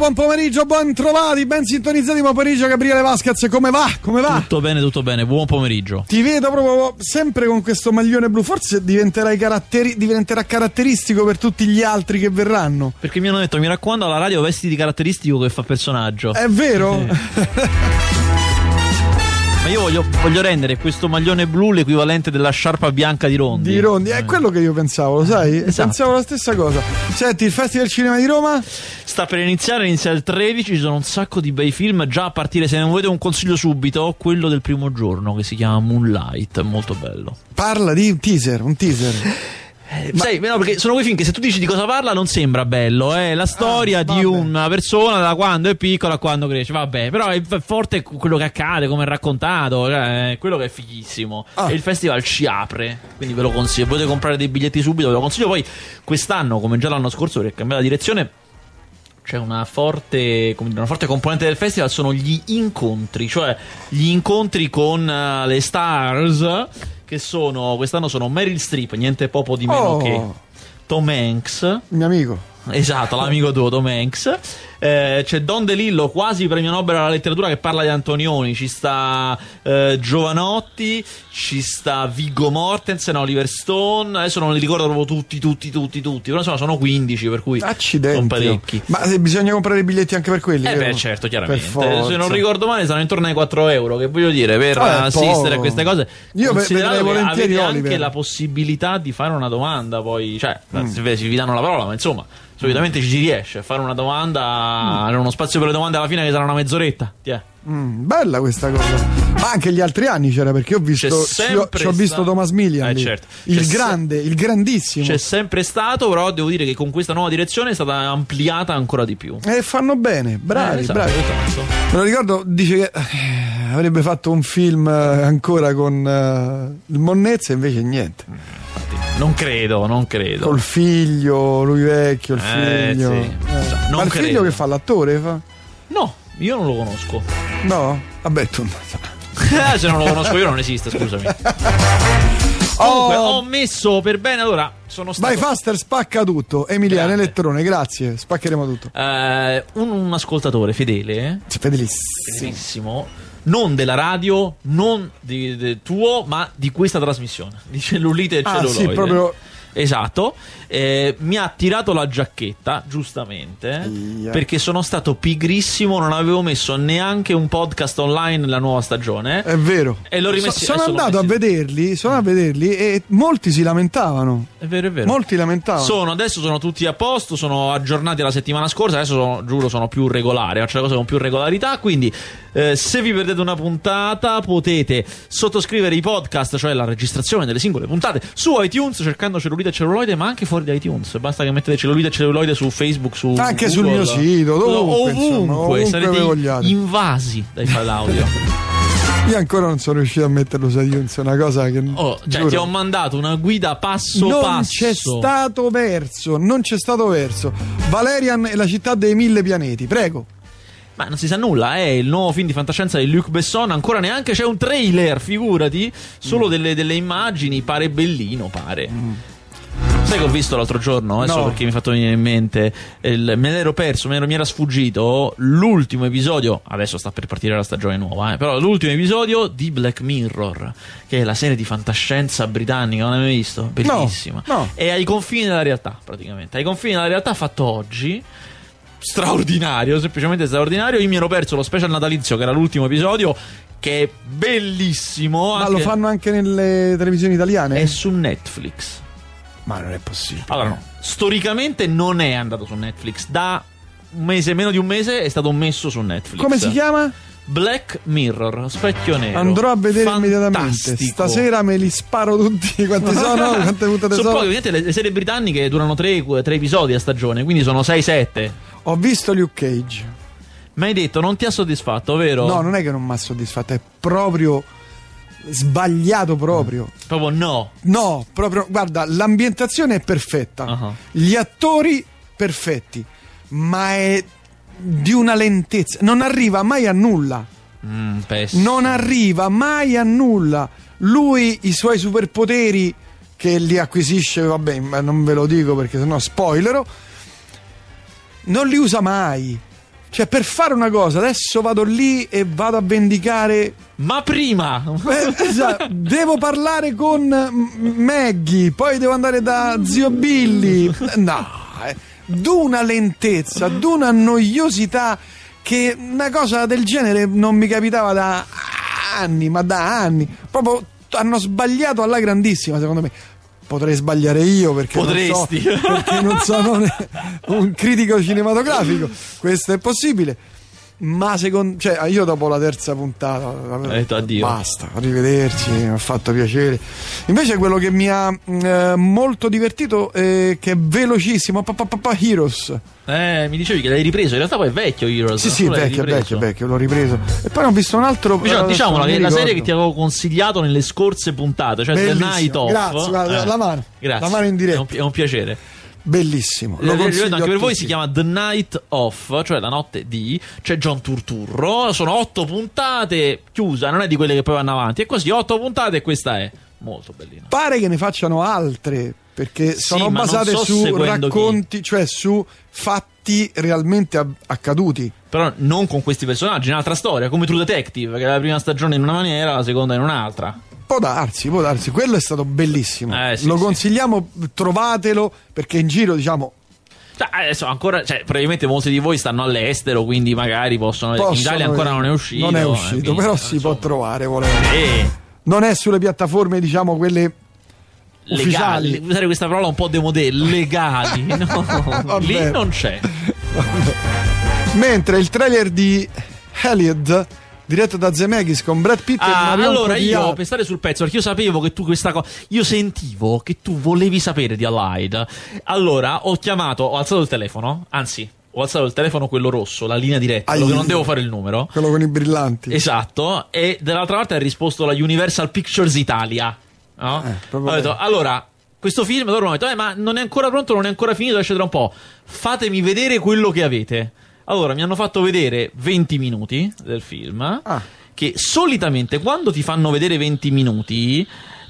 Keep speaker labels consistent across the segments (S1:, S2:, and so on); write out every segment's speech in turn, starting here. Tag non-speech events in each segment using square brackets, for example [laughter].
S1: buon pomeriggio, ben trovati, ben sintonizzati, buon pomeriggio Gabriele Vasquez, come va? Come va?
S2: Tutto bene, tutto bene, buon pomeriggio.
S1: Ti vedo proprio sempre con questo maglione blu, forse caratteri- diventerà caratteristico per tutti gli altri che verranno.
S2: Perché mi hanno detto, mi raccomando, alla radio vesti di caratteristico che fa personaggio.
S1: È vero? [laughs] [laughs]
S2: Ma io voglio, voglio rendere questo maglione blu l'equivalente della sciarpa bianca di Rondi.
S1: Di Rondi, è quello che io pensavo, lo sai?
S2: Esatto.
S1: Pensavo la stessa cosa. Senti, il Festival Cinema di Roma?
S2: Sta per iniziare, inizia il 13, ci sono un sacco di bei film, già a partire, se non volete un consiglio subito, quello del primo giorno che si chiama Moonlight, molto bello.
S1: Parla di un teaser, un teaser.
S2: Eh, Sai, no, perché sono quei film che se tu dici di cosa parla non sembra bello, è la storia
S1: Ah,
S2: di una persona da quando è piccola a quando cresce, vabbè, però è forte quello che accade, come è raccontato, cioè, è quello che è fighissimo.
S1: Ah.
S2: E il festival ci apre, quindi ve lo consiglio, potete comprare dei biglietti subito, ve lo consiglio, poi quest'anno, come già l'anno scorso, perché è cambiata direzione, c'è una forte, una forte componente del festival sono gli incontri, cioè gli incontri con eh, le stars che sono quest'anno sono Meryl Streep, niente poco di meno
S1: Oh.
S2: che Tom Hanks.
S1: Mio amico.
S2: Esatto, l'amico tuo Tom Hanks. Eh, c'è Don DeLillo, quasi premio Nobel alla letteratura, che parla di Antonioni. Ci sta eh, Giovanotti, ci sta Viggo Mortensen, Oliver Stone. Adesso non li ricordo proprio tutti, tutti, tutti, tutti. Però insomma sono 15, per cui sono
S1: Accidenti.
S2: parecchi.
S1: Ma bisogna comprare i biglietti anche per quelli?
S2: Eh beh, certo, chiaramente. Se non ricordo male, saranno intorno ai 4 euro. Che voglio dire, per
S1: Ah,
S2: assistere a queste cose.
S1: Io vedrei volentieri
S2: avete
S1: Oliver.
S2: anche la possibilità di fare una domanda. Poi, cioè,
S1: Mm.
S2: vi danno la parola, ma insomma, solitamente ci riesce a fare una domanda. C'è uno spazio per le domande alla fine che sarà una mezz'oretta. Tiè.
S1: Mm, bella questa cosa. Ma anche gli altri anni c'era perché ho visto,
S2: C'è
S1: io-
S2: sempre
S1: ci ho visto Thomas Millian.
S2: Eh, certo.
S1: Il
S2: C'è se-
S1: grande, il grandissimo.
S2: C'è sempre stato, però devo dire che con questa nuova direzione è stata ampliata ancora di più.
S1: E fanno bene, bravi,
S2: Eh, esatto,
S1: bravi.
S2: esatto.
S1: Me lo ricordo, dice che eh, avrebbe fatto un film eh, ancora con eh, il Monnezza, invece niente.
S2: Non credo, non credo.
S1: Col figlio, lui vecchio, il
S2: Eh,
S1: figlio.
S2: sì.
S1: Eh.
S2: Non
S1: Ma il
S2: credo.
S1: figlio che fa l'attore? Fa?
S2: No, io non lo conosco.
S1: No? Vabbè, tu.
S2: Eh, Se non lo conosco io non esiste, scusami. [laughs] Comunque, ho messo per bene, allora, sono stato...
S1: Vai Faster, spacca tutto. Emiliano. Elettrone, grazie. Spaccheremo tutto.
S2: eh, un, un ascoltatore fedele,
S1: Fedelissimo.
S2: fedelissimo, non della radio, non di, di- tuo, ma di questa trasmissione, [laughs] di cellulite e
S1: Ah,
S2: celluloide.
S1: sì, proprio-
S2: Esatto, eh, mi ha tirato la giacchetta, giustamente,
S1: Aia.
S2: perché sono stato pigrissimo, non avevo messo neanche un podcast online nella nuova stagione.
S1: È vero.
S2: E l'ho rimessi-
S1: So- sono andato a vederli, sono a vederli e molti si lamentavano.
S2: È vero, è vero.
S1: Molti lamentavano.
S2: Sono, adesso sono tutti a posto, sono aggiornati la settimana scorsa, adesso sono, giuro sono più regolari, faccio le cose con più regolarità, quindi eh, se vi perdete una puntata potete sottoscrivere i podcast, cioè la registrazione delle singole puntate, su iTunes cercando cellulite e celluloide, ma anche fuori da iTunes, basta che mettete cellulite e celluloide su Facebook, su
S1: Anche sul
S2: Google,
S1: mio sito, dovunque,
S2: ovunque,
S1: insomma, ovunque
S2: sarete invasi dai file audio. [laughs]
S1: Io ancora non sono riuscito a metterlo su iTunes, è una cosa che.
S2: Oh, cioè, ti ho mandato una guida passo
S1: non
S2: passo.
S1: c'è stato verso, non c'è stato verso. Valerian e la città dei mille pianeti, prego.
S2: Ma non si sa nulla, è il nuovo film di fantascienza di Luc Besson, ancora neanche c'è un trailer, figurati, solo
S1: Mm.
S2: delle, delle immagini, pare bellino, pare. Sai che ho visto l'altro giorno, adesso
S1: No.
S2: perché mi è fatto venire in mente, il- me l'ero perso, me l'ero- mi era sfuggito l'ultimo episodio, adesso sta per partire la stagione nuova, eh, però l'ultimo episodio di Black Mirror, che è la serie di fantascienza britannica, non l'hai mai visto? Bellissima.
S1: no.
S2: È ai confini della realtà, praticamente, ai confini della realtà fatto oggi straordinario, semplicemente straordinario. Io mi ero perso lo special natalizio, che era l'ultimo episodio, che è bellissimo.
S1: Ma
S2: anche-
S1: lo fanno anche nelle televisioni italiane?
S2: È su Netflix.
S1: Ma non è possibile.
S2: Allora, no, storicamente non è andato su Netflix. Da un mese, meno di un mese, è stato messo su Netflix.
S1: Come si chiama?
S2: Black Mirror, specchio nero.
S1: Andrò a vedere immediatamente.
S2: Fantastico.
S1: Stasera me li sparo tutti. [laughs] Quanti sono? Quante puntate
S2: Sono
S1: sono?
S2: poche, ovviamente le, le serie britanniche durano tre, tre episodi a stagione, quindi sono 6-7.
S1: Ho visto Luke Cage.
S2: Mi hai detto, non ti ha soddisfatto, vero?
S1: No, non è che non mi ha soddisfatto, è proprio sbagliato proprio.
S2: Proprio no.
S1: No, proprio, guarda, l'ambientazione è perfetta,
S2: Ah.
S1: gli attori perfetti, ma è di una lentezza, non arriva mai a nulla,
S2: Mm,
S1: non arriva mai a nulla. Lui, i suoi superpoteri che li acquisisce, vabbè, ma non ve lo dico perché sennò spoilero, non li usa mai. Cioè, per fare una cosa, adesso vado lì e vado a vendicare.
S2: Ma prima!
S1: Eh, esatto, devo parlare con Maggie, poi devo andare da zio Billy. No, eh, d'una lentezza, d'una noiosità che una cosa del genere non mi capitava da anni, ma da anni. Proprio hanno sbagliato alla grandissima, secondo me. Potrei sbagliare io perché
S2: Potresti.
S1: non so, perché non sono un critico cinematografico. Questo è possibile. Ma secondo cioè, io dopo la terza puntata
S2: addio.
S1: basta, arrivederci, mi ha fatto piacere. Invece quello che mi ha eh, molto divertito eh, che è velocissimo, pa, pa, pa, pa, Heroes.
S2: Eh, mi dicevi che l'hai ripreso, in realtà poi è vecchio Heroes.
S1: Sì, sì, vecchio, vecchio, vecchio, l'ho ripreso. E poi ho visto un altro.
S2: Diciamo,
S1: eh,
S2: diciamola che è la serie che ti avevo consigliato nelle scorse puntate, cioè The
S1: Bellissimo,
S2: Night Off.
S1: grazie, guarda, la mano,
S2: Grazie.
S1: la mano in diretta.
S2: È un, è un piacere.
S1: Bellissimo. Lo consiglio
S2: anche per voi
S1: tutti.
S2: si chiama The Night Off, cioè la notte di. C'è John Turturro. Sono otto puntate, chiusa, non è di quelle che poi vanno avanti. È così, otto puntate e questa è. Molto bellina.
S1: Pare che ne facciano altre perché
S2: Sì,
S1: sono basate
S2: so
S1: su racconti, cioè su fatti realmente accaduti.
S2: Però non con questi personaggi, è un'altra storia, come True Detective, che la prima stagione in una maniera, la seconda in un'altra.
S1: Può darsi, può darsi. Quello è stato bellissimo.
S2: Eh, sì,
S1: Lo
S2: sì.
S1: consigliamo, trovatelo perché in giro, diciamo,
S2: adesso ancora, cioè, probabilmente molti di voi stanno all'estero, quindi magari possono. in
S1: possono
S2: Italia ancora non è uscito.
S1: Non è
S2: eh,
S1: uscito,
S2: quindi,
S1: però
S2: eh,
S1: si
S2: insomma.
S1: può trovare volendo.
S2: Eh,
S1: Non è sulle piattaforme, diciamo, quelle
S2: legali,
S1: ufficiali.
S2: usare questa parola un po' demodè, legali, [laughs] no, lì non c'è.
S1: Mentre il trailer di Elliot, diretto da Zemeckis con Brad Pitt e
S2: Ah,
S1: Marion
S2: allora io
S1: Cotillard.
S2: per stare sul pezzo, perché io sapevo che tu questa cosa. Io sentivo che tu volevi sapere di Allied. Allora ho chiamato, ho alzato il telefono, anzi, ho alzato il telefono quello rosso, la linea diretta, quello che non devo fare il numero.
S1: quello con i brillanti.
S2: Esatto, e dall'altra parte ha risposto la Universal Pictures Italia. No?
S1: Eh,
S2: Ho detto, allora, questo film, loro mi hanno detto, eh, ma non è ancora pronto, non è ancora finito, esce tra un po'. Fatemi vedere quello che avete. Allora, mi hanno fatto vedere 20 minuti del film.
S1: Ah.
S2: Che solitamente quando ti fanno vedere 20 minuti,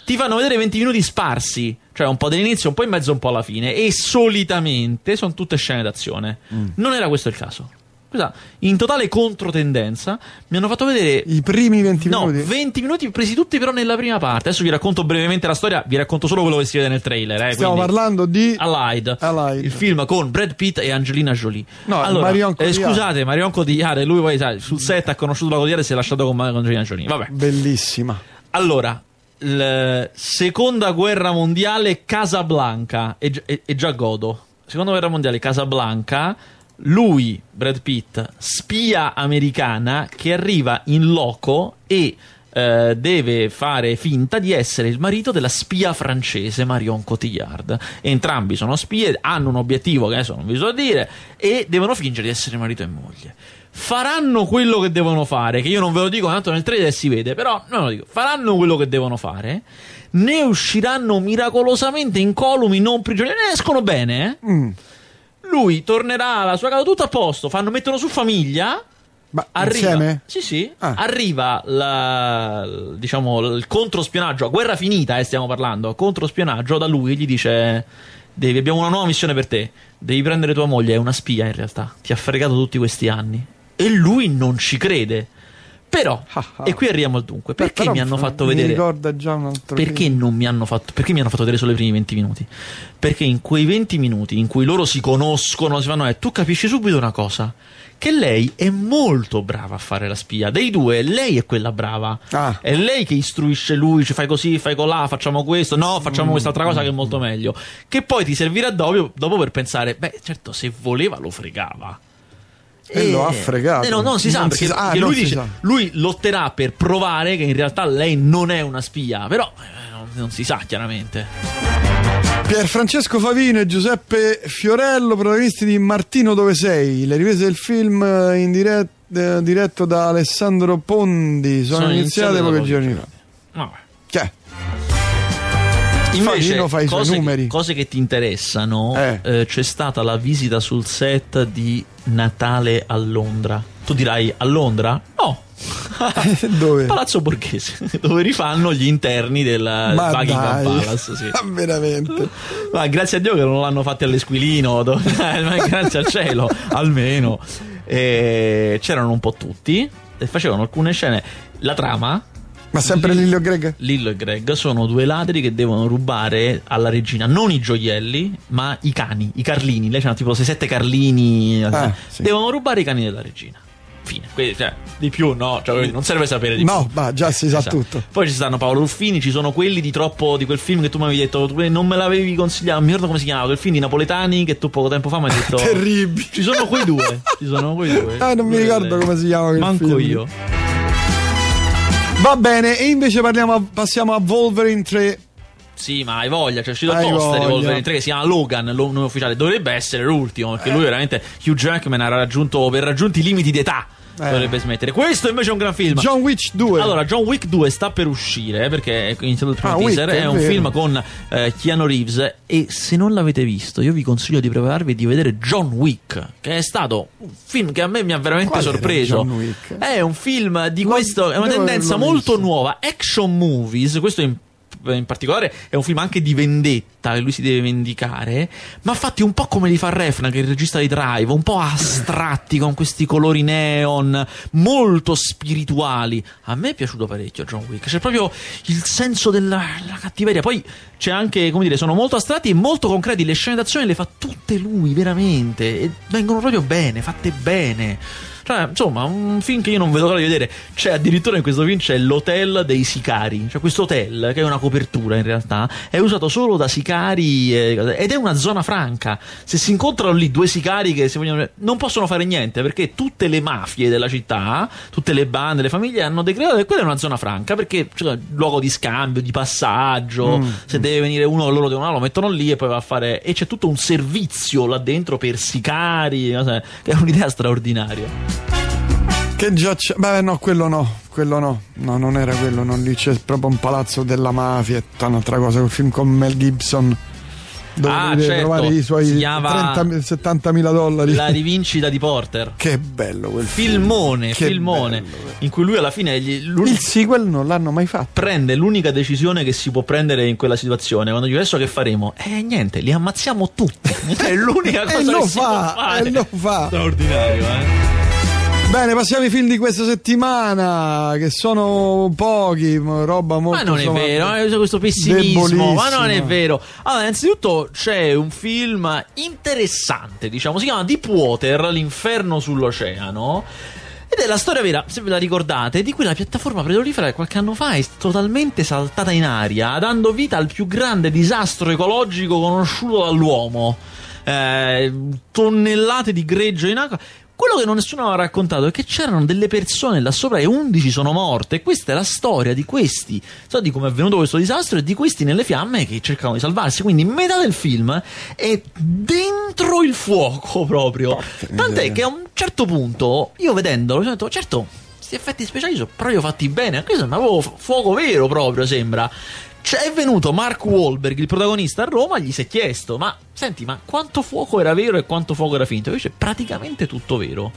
S2: ti fanno vedere 20 minuti sparsi, cioè un po' dall'inizio, un po' in mezzo, un po' alla fine. E solitamente sono tutte scene d'azione.
S1: Mm.
S2: Non era questo il caso. Questa, in totale controtendenza, mi hanno fatto vedere
S1: I primi 20
S2: No,
S1: minuti.
S2: 20 minuti presi tutti però nella prima parte. Adesso vi racconto brevemente la storia, vi racconto solo quello che si vede nel trailer. Eh,
S1: Stiamo parlando di
S2: Allied,
S1: Allied.
S2: il film con Brad Pitt e Angelina Jolie.
S1: No,
S2: allora,
S1: Marion
S2: eh, scusate, Marion Cotillard, lui poi sai, sul set ha conosciuto la Cotillard e si è lasciato con, con Angelina Jolie. Vabbè.
S1: Bellissima.
S2: Allora, l- seconda guerra mondiale Casablanca e, e- e già godo. Seconda guerra mondiale Casablanca. Lui, Brad Pitt, spia americana che arriva in loco e eh, deve fare finta di essere il marito della spia francese Marion Cotillard. Entrambi sono spie, hanno un obiettivo che adesso non vi so dire e devono fingere di essere marito e moglie. Faranno quello che devono fare, che io non ve lo dico, tanto nel trailer si vede, però non lo dico. Faranno quello che devono fare, ne usciranno miracolosamente incolumi, non prigionieri, ne escono bene, eh?
S1: Mm.
S2: Lui tornerà alla sua casa tutto a posto, fanno, mettono su famiglia.
S1: Ma
S2: Arriva,
S1: insieme?
S2: Sì, sì.
S1: Ah.
S2: Arriva la, diciamo, il controspionaggio, a guerra finita, eh, stiamo parlando. Controspionaggio da lui, gli dice: Devi, abbiamo una nuova missione per te. Devi prendere tua moglie, è una spia in realtà. Ti ha fregato tutti questi anni. E lui non ci crede. Però,
S1: Ah, ah.
S2: e qui arriviamo al dunque. Perché
S1: però
S2: mi hanno fatto
S1: mi
S2: vedere.
S1: ricorda già un altro
S2: Perché
S1: film.
S2: non mi hanno fatto perché mi hanno fatto vedere solo i primi 20 minuti? Perché in quei 20 minuti in cui loro si conoscono, si fanno eh, tu capisci subito una cosa, che lei è molto brava a fare la spia. Dei due, lei è quella brava.
S1: Ah.
S2: È lei che istruisce lui, ci fai così, fai colà, facciamo questo, no, facciamo
S1: Mm.
S2: quest'altra cosa che è molto meglio. Che poi ti servirà dopo, dopo per pensare, beh, certo, se voleva lo fregava.
S1: E lo ha fregato.
S2: Eh, no, non si sa
S1: Non
S2: perché,
S1: si sa- ah,
S2: perché
S1: non
S2: lui dice
S1: sa.
S2: lui lotterà per provare che in realtà lei non è una spia, però eh, non, non si sa chiaramente.
S1: Pier Francesco Favino e Giuseppe Fiorello, protagonisti di Martino Dove sei? Le riprese del film eh, in dire- eh, diretto da Alessandro Pondi sono, iniziate
S2: da
S1: pochi giorni fa.
S2: Vabbè.
S1: Che?
S2: Invece,
S1: Favino fa i suoi
S2: cose,
S1: numeri.
S2: cose che ti interessano,
S1: Eh.
S2: eh, c'è stata la visita sul set di Natale a Londra. Tu dirai a Londra? No. [laughs]
S1: Dove?
S2: Palazzo Borghese, [laughs] dove rifanno gli interni del
S1: Ma
S2: Buckingham
S1: dai.
S2: Palace. Sì.
S1: Ma [laughs] veramente.
S2: Ma grazie a Dio che non l'hanno fatti all'Esquilino, grazie al cielo, almeno. E c'erano un po' tutti e facevano alcune scene. La trama
S1: Ma sempre Lillo e Greg?
S2: Lillo e Greg sono due ladri che devono rubare alla regina non i gioielli, ma i cani, i carlini. Lei c'ha tipo 6-7 carlini.
S1: Ah, sì.
S2: Devono rubare i cani della regina. Fine. Que- cioè, di più no, cioè, non serve sapere di
S1: No,
S2: più.
S1: ma già si sa
S2: Esatto.
S1: tutto.
S2: Poi ci stanno Paolo Ruffini, ci sono quelli di troppo di quel film che tu mi avevi detto, non me l'avevi consigliato, non mi ricordo come si chiamava, quel film di napoletani che tu poco tempo fa mi hai [laughs] detto
S1: Terribile.
S2: Ci sono quei due, ci sono quei due.
S1: Ah, non mi ricordo come si chiama quel
S2: Manco
S1: film.
S2: io.
S1: Va bene, e invece parliamo a- passiamo a Wolverine 3.
S2: Sì, ma hai voglia, c'è uscito il
S1: Hai
S2: poster di. Wolverine 3 che si chiama Logan, il nome ufficiale. Dovrebbe essere l'ultimo, perché lui veramente Hugh Jackman ha raggiunto per raggiunti i limiti d'età.
S1: Eh.
S2: Dovrebbe smettere. Questo invece è un gran film.
S1: John Witch 2.
S2: Allora, John Wick 2 sta per uscire perché è iniziato il primo
S1: Ah,
S2: teaser.
S1: Wick,
S2: è
S1: è
S2: un film con eh, Keanu Reeves. E se non l'avete visto, io vi consiglio di prepararvi di vedere John Wick, che è stato un film che a me mi ha veramente
S1: Qual
S2: sorpreso.
S1: John Wick?
S2: È un film di questo, è una tendenza molto nuova. Action movies, questo in in particolare è un film anche di vendetta che lui si deve vendicare ma fatti un po' come li fa Refn che è il regista di Drive un po' astratti con questi colori neon molto spirituali. A me è piaciuto parecchio John Wick c'è proprio il senso della cattiveria. Poi c'è anche come dire sono molto astratti e molto concreti le scene d'azione le fa tutte lui veramente e vengono proprio bene fatte bene cioè, insomma, un film che io non vedo l'ora di vedere. C'è addirittura in questo film c'è l'hotel dei sicari. Cioè, questo hotel, che è una copertura in realtà, è usato solo da sicari eh, ed è una zona franca. Se si incontrano lì due sicari che si vogliono. non possono fare niente perché tutte le mafie della città, tutte le bande, le famiglie hanno decretato che quella è una zona franca perché c'è luogo di scambio, di passaggio. Se deve venire uno loro devono lo mettono lì e poi va a fare. E c'è tutto un servizio là dentro per sicari, cose- che è un'idea straordinaria.
S1: Che già c'è. Beh, no, quello no. Quello no. No, non era quello. Non lì c'è proprio un palazzo della mafia. Tutta un'altra cosa. Quel film con Mel Gibson. Dove
S2: Ah, certo.
S1: trovare i suoi
S2: chiama
S1: 30 70 mila dollari.
S2: La rivincita di Porter. [laughs]
S1: Che bello quel film.
S2: Filmone,
S1: Che
S2: filmone.
S1: bello,
S2: in cui lui alla fine gli-
S1: Il sequel non l'hanno mai fatto.
S2: prende l'unica decisione che si può prendere in quella situazione. Quando gli adesso che faremo? Eh, niente, li ammazziamo tutti. [laughs] È l'unica cosa
S1: E
S2: che
S1: lo
S2: si può
S1: fa,
S2: fare.
S1: e lo fa.
S2: Straordinario, eh.
S1: Bene, passiamo ai film di questa settimana, che sono pochi, roba molto
S2: Ma non è
S1: insomma,
S2: vero, eh, questo pessimismo, ma non è vero. Allora, innanzitutto c'è un film interessante, diciamo, si chiama Deepwater, l'inferno sull'oceano. Ed è la storia vera, se ve la ricordate, di quella piattaforma petrolifera che qualche anno fa è totalmente saltata in aria, dando vita al più grande disastro ecologico conosciuto dall'uomo. Eh, tonnellate di greggio in acqua. Quello che non nessuno aveva raccontato è che c'erano delle persone là sopra e 11 sono morte. E questa è la storia di questi. So di come è avvenuto questo disastro e di questi nelle fiamme che cercano di salvarsi. Quindi metà del film è dentro il fuoco [laughs] proprio. Tant'è
S1: miseria.
S2: che a un certo punto, io vedendolo, mi sono detto, certo, questi effetti speciali sono proprio fatti bene. Anche se avevo fuoco vero proprio, sembra. Cioè, è venuto Mark Wahlberg, il protagonista a Roma, gli si è chiesto: Ma senti, ma quanto fuoco era vero e quanto fuoco era finto? Invece, praticamente tutto vero.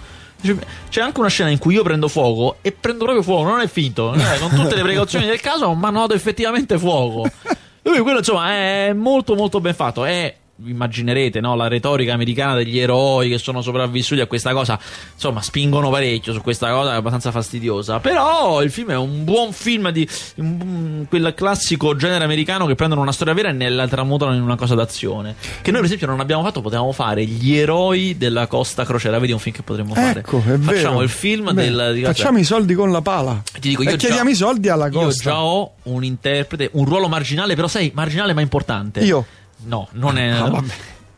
S2: C'è anche una scena in cui io prendo fuoco e prendo proprio fuoco, non è finto, eh, con tutte le precauzioni del caso, ma noto effettivamente fuoco. [laughs] Quindi quello insomma è molto molto ben fatto. È immaginerete no? la retorica americana degli eroi che sono sopravvissuti a questa cosa insomma spingono parecchio su questa cosa è abbastanza fastidiosa però il film è un buon film di un- quel classico genere americano che prendono una storia vera e ne la tramutano in una cosa d'azione che noi per esempio non abbiamo fatto potevamo fare gli eroi della costa crociera vedi un film che potremmo fare
S1: Ecco,
S2: facciamo il film
S1: Beh,
S2: del di-
S1: Facciamo i soldi con la pala.
S2: ti dico, io
S1: e chiediamo
S2: già-
S1: i soldi alla
S2: io
S1: costa.
S2: già ho un interprete, un ruolo marginale, però sai, marginale ma importante.
S1: Io?
S2: No, non è.
S1: Ah.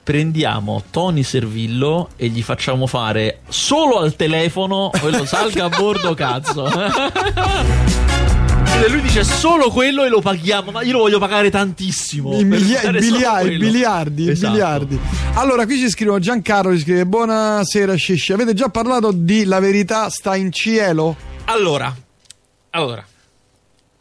S2: Prendiamo Tony Servillo e gli facciamo fare solo al telefono quello [laughs] salga a bordo cazzo. E [laughs] lui dice solo quello e lo paghiamo, ma io lo voglio pagare tantissimo.
S1: I, milia- bilia- i
S2: quello.
S1: biliardi, i
S2: Esatto.
S1: biliardi. Allora, qui ci scrivono Giancarlo, ci scrive Buonasera Scisci, avete già parlato di La verità sta in cielo?
S2: Allora, allora,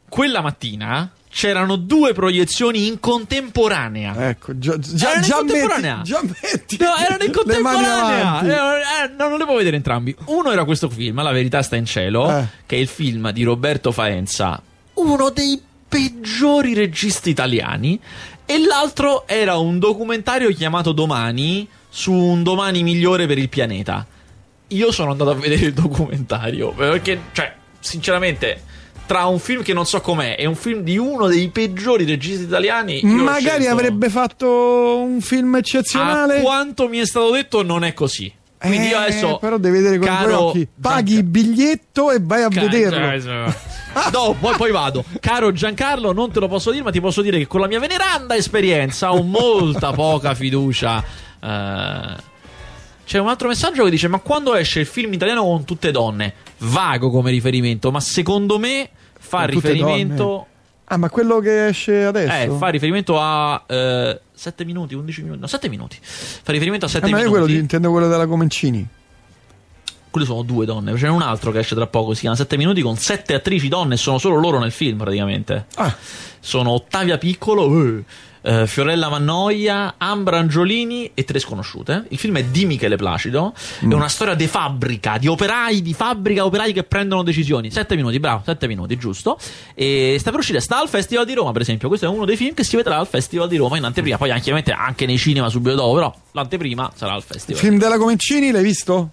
S2: quella mattina c'erano due proiezioni in contemporanea.
S1: Ecco, già, già,
S2: in
S1: già
S2: contemporanea.
S1: metti, già metti
S2: No, erano in contemporanea. Erano- eh, no, non le puedo vedere entrambi. Uno era questo film, La verità sta in cielo,
S1: Eh.
S2: che è il film di Roberto Faenza, uno dei peggiori registi italiani. E l'altro era un documentario chiamato Domani su un domani migliore per il pianeta. io sono andato a vedere il documentario perché, cioè, sinceramente, tra un film che non so com'è e un film di uno dei peggiori registi italiani,
S1: Magari
S2: scelto-
S1: avrebbe fatto un film eccezionale.
S2: A quanto mi è stato detto, non è così. Quindi io
S1: Eh,
S2: adesso.
S1: però devi vedere con i
S2: caro
S1: occhi. Paghi il biglietto e vai a
S2: Ca-
S1: vederlo. [laughs]
S2: No, poi, poi vado. Caro Giancarlo, non te lo posso dire, ma ti posso dire che con la mia veneranda esperienza ho molta [laughs] poca fiducia. eh, c'è un altro messaggio che dice: Ma quando esce il film italiano con tutte donne? Vago come riferimento, ma secondo me fa riferimento.
S1: Ah, ma quello che esce adesso?
S2: Eh, fa riferimento a 7 minuti, 11 minuti. No, 7 minuti. Fa riferimento a 7
S1: Ah, ma io
S2: minuti.
S1: quello di- intendo quello della Comencini.
S2: Quelle sono due donne. Ce n'è un altro che esce tra poco. Si chiama 7 minuti con 7 attrici donne. Sono solo loro nel film, praticamente.
S1: Ah,
S2: Sono Ottavia Piccolo, eh, eh, Fiorella Mannoia, Ambra Angiolini e tre sconosciute. Il film è di Michele Placido. È una storia di fabbrica, di operai, di fabbrica, operai che prendono decisioni. Sette minuti, bravo, sette minuti, giusto. E sta per uscire, sta al Festival di Roma, per esempio. Questo è uno dei film che si vedrà al Festival di Roma in anteprima. Poi anche, ovviamente, anche nei cinema subito dopo, però l'anteprima sarà al
S1: il
S2: Festival.
S1: film della Comencini l'hai visto?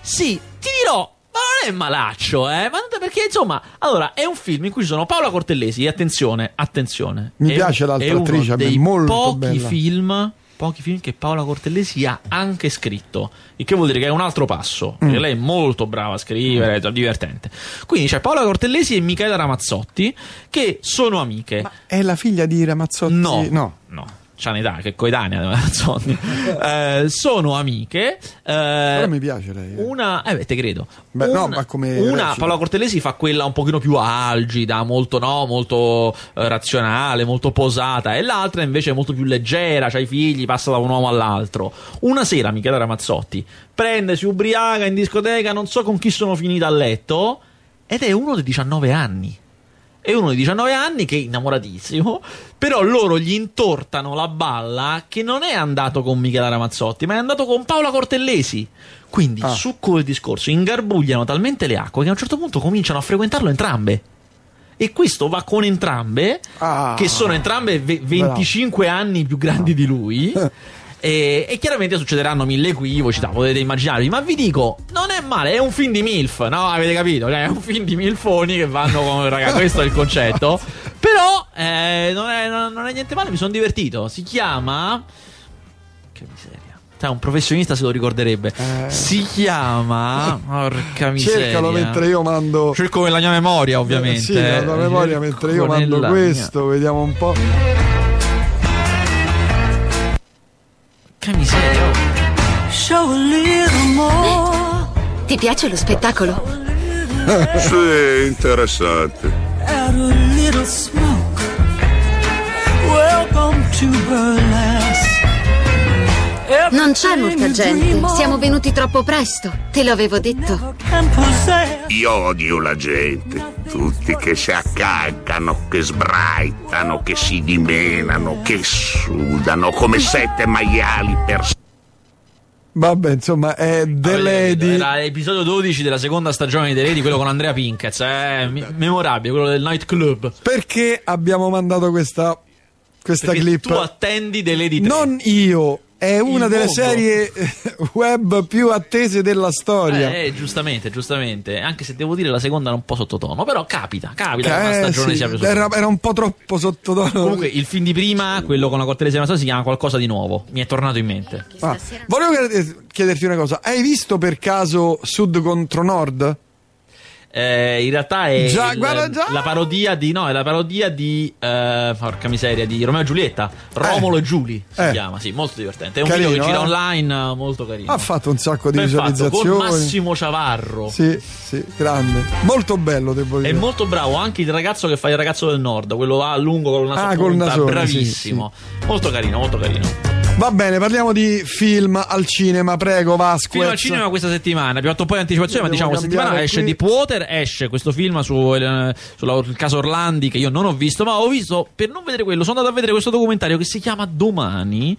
S2: Sì, ti dirò, ma non è malaccio, eh? Ma perché insomma, allora, è un film in cui ci sono Paola Cortellesi, attenzione, attenzione.
S1: Mi
S2: è
S1: piace l'altra
S2: è uno
S1: attrice, a me,
S2: dei
S1: molto
S2: pochi
S1: bella.
S2: film, pochi film che Paola Cortellesi ha anche scritto, il che vuol dire che è un altro passo,
S1: Mm.
S2: perché lei è molto brava a scrivere, è divertente. Quindi c'è Paola Cortellesi e Michela Ramazzotti che sono amiche.
S1: È la figlia di Ramazzotti?
S2: No,
S1: no.
S2: no. C'ha un'età che è coetanea di Ramazzotti. [laughs] Eh, sono amiche. eh,
S1: Però mi piace lei. eh.
S2: una, eh beh, te credo.
S1: Beh,
S2: una,
S1: no, ma come
S2: una? Paola Cortellesi fa quella un pochino più algida, molto no, molto eh, razionale, molto posata, e l'altra invece è molto più leggera, c'ha i figli, passa da un uomo all'altro. Una sera Michela Ramazzotti prende, si ubriaca in discoteca, non so con chi sono finita a letto, ed è uno di 19 anni. È uno di 19 anni che è innamoratissimo, però loro gli intortano la balla che non è andato con Michela Ramazzotti, ma è andato con Paola Cortellesi. Quindi,
S1: Ah.
S2: succo del discorso, ingarbugliano talmente le acque che a un certo punto cominciano a frequentarlo entrambe. E questo va con entrambe,
S1: Ah.
S2: che sono entrambe ve- 25 anni più grandi di lui. [laughs] E, e chiaramente succederanno mille equivoci, da, potete immaginarvi. Ma vi dico, non è male, è un film di MILF, no? Avete capito? Cioè, è un film di MILFoni che vanno con. Raga, questo è il concetto. [laughs] Però eh, non, è, non- non è niente male, mi sono divertito. Si chiama. Che miseria. Cioè, un professionista se lo ricorderebbe.
S1: Eh.
S2: Si chiama. Porca miseria.
S1: Cercalo mentre io mando.
S2: Cerco nella mia memoria, ovviamente.
S1: Sì, nella memoria
S2: Cerco
S1: mentre io mando questo, vediamo un po'.
S2: Che miseria.
S3: Show a little more,
S4: Ti piace lo spettacolo?
S5: Sì, interessante.
S3: add a little smoke. Welcome to burlesque.
S4: Non c'è molta gente. Siamo venuti troppo presto. Te lo avevo detto.
S5: Io odio la gente. Tutti che si accaccano, che sbraitano, che si dimenano, che sudano come sette maiali per
S1: Vabbè, insomma, è The? Lady.
S2: Era l'episodio 12 della seconda stagione di The Lady, quello con Andrea Pinkez. Eh, memorabile, quello del nightclub.
S1: Perché abbiamo mandato questa, questa clip?
S2: tu attendi The Lady 3.
S1: Non io, è una
S2: Il
S1: delle
S2: mondo.
S1: serie eh, web più attese della storia.
S2: Eh, giustamente, giustamente. Anche se devo dire la seconda era un po' sottotono. Però capita, capita che
S1: Eh, sì, era, era un po' troppo sottotono.
S2: Comunque, il film di prima, quello con la cortellesi Ramazzotti, si chiama qualcosa di nuovo. Mi è tornato in mente.
S1: Ah, volevo chied- chiederti una cosa: hai visto per caso Sud contro Nord?
S2: Eh, in realtà è
S1: Già,
S2: il-
S1: guarda già.
S2: la parodia di no, è la parodia di eh, porca miseria di Romeo e Giulietta, Romolo e Giulia si
S1: Eh.
S2: chiama, sì, molto divertente. È un
S1: Carino,
S2: video che gira
S1: eh?
S2: online, eh, molto carino.
S1: Ha fatto un sacco di
S2: Ben fatto, con
S1: visualizzazioni.
S2: Massimo Ciavarro.
S1: Sì, sì, grande. Molto bello, devo
S2: È
S1: dire.
S2: molto bravo anche il ragazzo che fa il ragazzo del nord, quello là a lungo con il naso
S1: Ah,
S2: punta,
S1: nasone,
S2: bravissimo. Molto carino, molto carino.
S1: Va bene, parliamo di film al cinema, prego, Vasquez.
S2: Film al cinema questa settimana, abbiamo fatto un po' di anticipazione, ma diciamo questa settimana
S1: cambiare
S2: esce
S1: qui.
S2: Deepwater, esce questo film su, eh, sul caso Orlandi che io non ho visto, ma ho visto, per non vedere quello, sono andato a vedere questo documentario che si chiama Domani,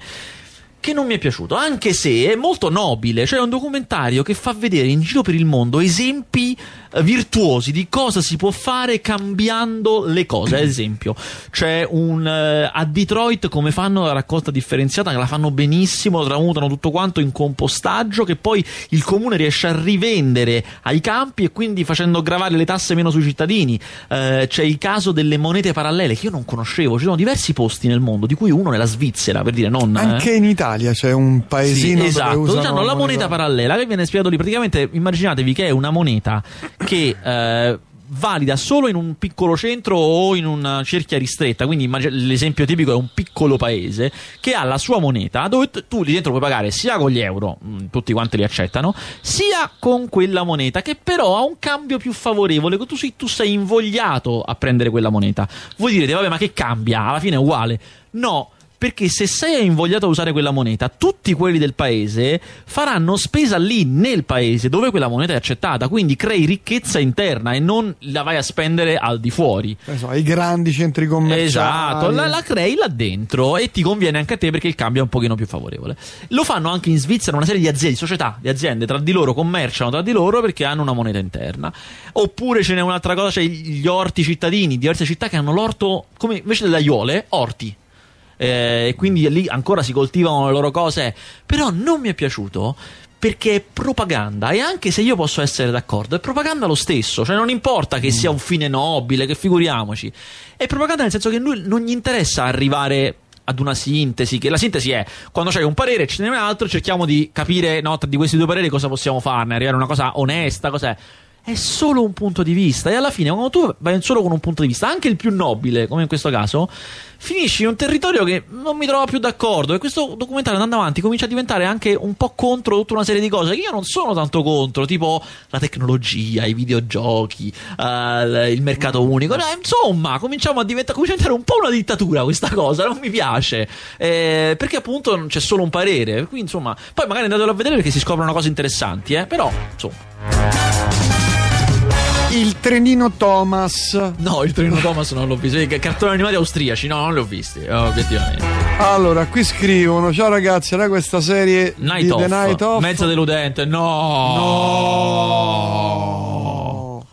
S2: che non mi è piaciuto, anche se è molto nobile, cioè è un documentario che fa vedere in giro per il mondo esempi eh, virtuosi di cosa si può fare cambiando le cose. Ad esempio, c'è un eh, a Detroit come fanno la raccolta differenziata, che la fanno benissimo, tramutano tutto quanto in compostaggio che poi il comune riesce a rivendere ai campi e quindi facendo gravare le tasse meno sui cittadini. Eh, c'è il caso delle monete parallele che io non conoscevo, ci sono diversi posti nel mondo, di cui uno nella Svizzera, per dire non eh.
S1: Anche in Italia c'è un paesino
S2: Sì, esatto,
S1: usano
S2: hanno la moneta parallela che viene spiegato lì. Praticamente immaginatevi che è una moneta che eh, valida solo in un piccolo centro o in una cerchia ristretta. Quindi l'esempio tipico è un piccolo paese che ha la sua moneta dove tu lì dentro puoi pagare sia con gli euro, mh, tutti quanti li accettano, sia con quella moneta che però ha un cambio più favorevole. Tu, sei- tu sei invogliato a prendere quella moneta. Voi direte, vabbè, ma che cambia? Alla fine è uguale. No. Perché se sei invogliato a usare quella moneta, tutti quelli del paese faranno spesa lì nel paese dove quella moneta è accettata. Quindi crei ricchezza interna e non la vai a spendere al di fuori.
S1: So, i grandi centri commerciali.
S2: Esatto, la, la crei là dentro e ti conviene anche a te perché il cambio è un pochino più favorevole. Lo fanno anche in Svizzera una serie di aziende, di società, di aziende tra di loro commerciano tra di loro perché hanno una moneta interna. Oppure ce n'è un'altra cosa, c'è gli orti cittadini, diverse città che hanno l'orto come invece delle aiuole, orti. Eh, E quindi lì ancora si coltivano le loro cose. Però non mi è piaciuto perché è propaganda e anche se io posso essere d'accordo, è propaganda lo stesso, cioè non importa che sia un fine nobile, che figuriamoci, è propaganda nel senso che lui non gli interessa arrivare ad una sintesi, che la sintesi è quando c'è un parere e ce n'è un altro, cerchiamo di capire no, di questi due pareri cosa possiamo farne, arrivare a una cosa onesta, cos'è. È solo un punto di vista e alla fine quando tu vai solo con un punto di vista, anche il più nobile, come in questo caso, finisci in un territorio che non mi trova più d'accordo e questo documentario andando avanti comincia a diventare anche un po' contro tutta una serie di cose che io non sono tanto contro, tipo la tecnologia, i videogiochi, eh, il mercato unico. No, insomma, cominciamo a diventare, comincia a diventare un po' una dittatura questa cosa, non mi piace. Eh, perché appunto c'è solo un parere. Quindi, insomma, poi magari andatelo a vedere perché si scoprono cose interessanti, eh. Però, insomma.
S1: Il trenino Thomas.
S2: No, il Trino Thomas non l'ho visto. I cartoni animati austriaci, no, non li ho visti, eh, obiettivamente.
S1: Allora, qui scrivono: Ciao ragazzi, era questa serie
S2: Night
S1: di
S2: Off,
S1: The Night Off.
S2: mezzo deludente, no.
S1: No.